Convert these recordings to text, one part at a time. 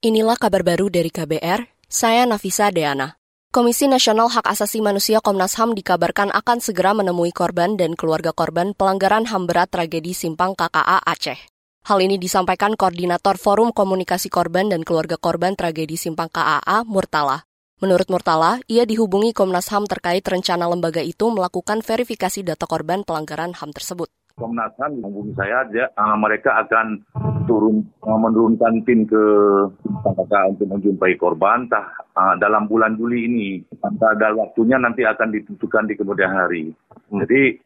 Inilah kabar baru dari KBR, saya Nafisa Deana. Komisi Nasional Hak Asasi Manusia Komnas HAM dikabarkan akan segera menemui korban dan keluarga korban pelanggaran HAM berat tragedi Simpang KKA Aceh. Hal ini disampaikan Koordinator Forum Komunikasi Korban dan Keluarga Korban Tragedi Simpang KAA, Murtala. Menurut Murtala, ia dihubungi Komnas HAM terkait rencana lembaga itu melakukan verifikasi data korban pelanggaran HAM tersebut. Komnas HAM menghubungi saya, dia, uh, mereka akan turun uh, menurunkan tim ke KKK untuk menjumpai korban tah, uh, dalam bulan Juli ini. Pada waktunya nanti akan ditentukan di kemudian hari. Hmm. Jadi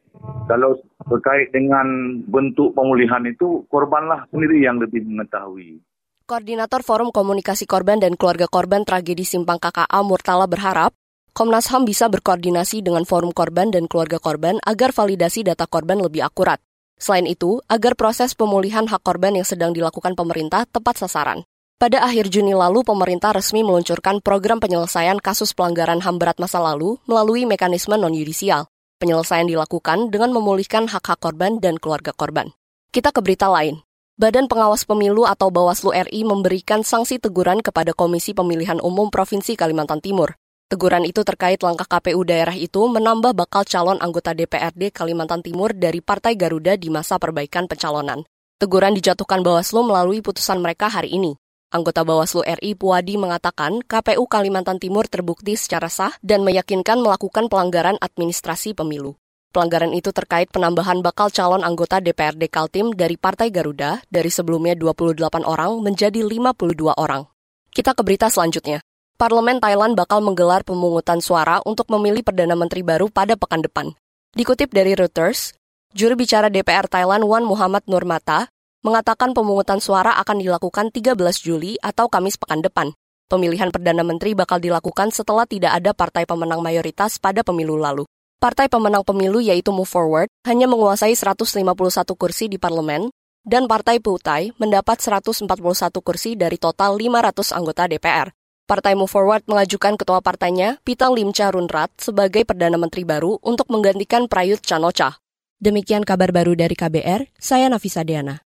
kalau terkait dengan bentuk pemulihan itu korbanlah sendiri yang lebih mengetahui. Koordinator Forum Komunikasi Korban dan Keluarga Korban Tragedi Simpang KKA Murtala berharap Komnas HAM bisa berkoordinasi dengan forum korban dan keluarga korban agar validasi data korban lebih akurat. Selain itu, agar proses pemulihan hak korban yang sedang dilakukan pemerintah tepat sasaran. Pada akhir Juni lalu, pemerintah resmi meluncurkan program penyelesaian kasus pelanggaran HAM berat masa lalu melalui mekanisme non-yudisial. Penyelesaian dilakukan dengan memulihkan hak-hak korban dan keluarga korban. Kita ke berita lain. Badan Pengawas Pemilu atau Bawaslu RI memberikan sanksi teguran kepada Komisi Pemilihan Umum Provinsi Kalimantan Timur. Teguran itu terkait langkah KPU daerah itu menambah bakal calon anggota DPRD Kalimantan Timur dari Partai Garuda di masa perbaikan pencalonan. Teguran dijatuhkan Bawaslu melalui putusan mereka hari ini. Anggota Bawaslu RI Puadi mengatakan KPU Kalimantan Timur terbukti secara sah dan meyakinkan melakukan pelanggaran administrasi pemilu. Pelanggaran itu terkait penambahan bakal calon anggota DPRD Kaltim dari Partai Garuda dari sebelumnya 28 orang menjadi 52 orang. Kita ke berita selanjutnya. Parlemen Thailand bakal menggelar pemungutan suara untuk memilih Perdana Menteri baru pada pekan depan. Dikutip dari Reuters, juru bicara DPR Thailand Wan Muhammad Nurmata mengatakan pemungutan suara akan dilakukan 13 Juli atau Kamis pekan depan. Pemilihan Perdana Menteri bakal dilakukan setelah tidak ada partai pemenang mayoritas pada pemilu lalu. Partai pemenang pemilu yaitu Move Forward hanya menguasai 151 kursi di parlemen dan Partai Putai mendapat 141 kursi dari total 500 anggota DPR. Partai Move Forward mengajukan ketua partainya, Pitang Limcha Runrat, sebagai Perdana Menteri baru untuk menggantikan Prayut Chanocha. Demikian kabar baru dari KBR, saya Nafisa Deana.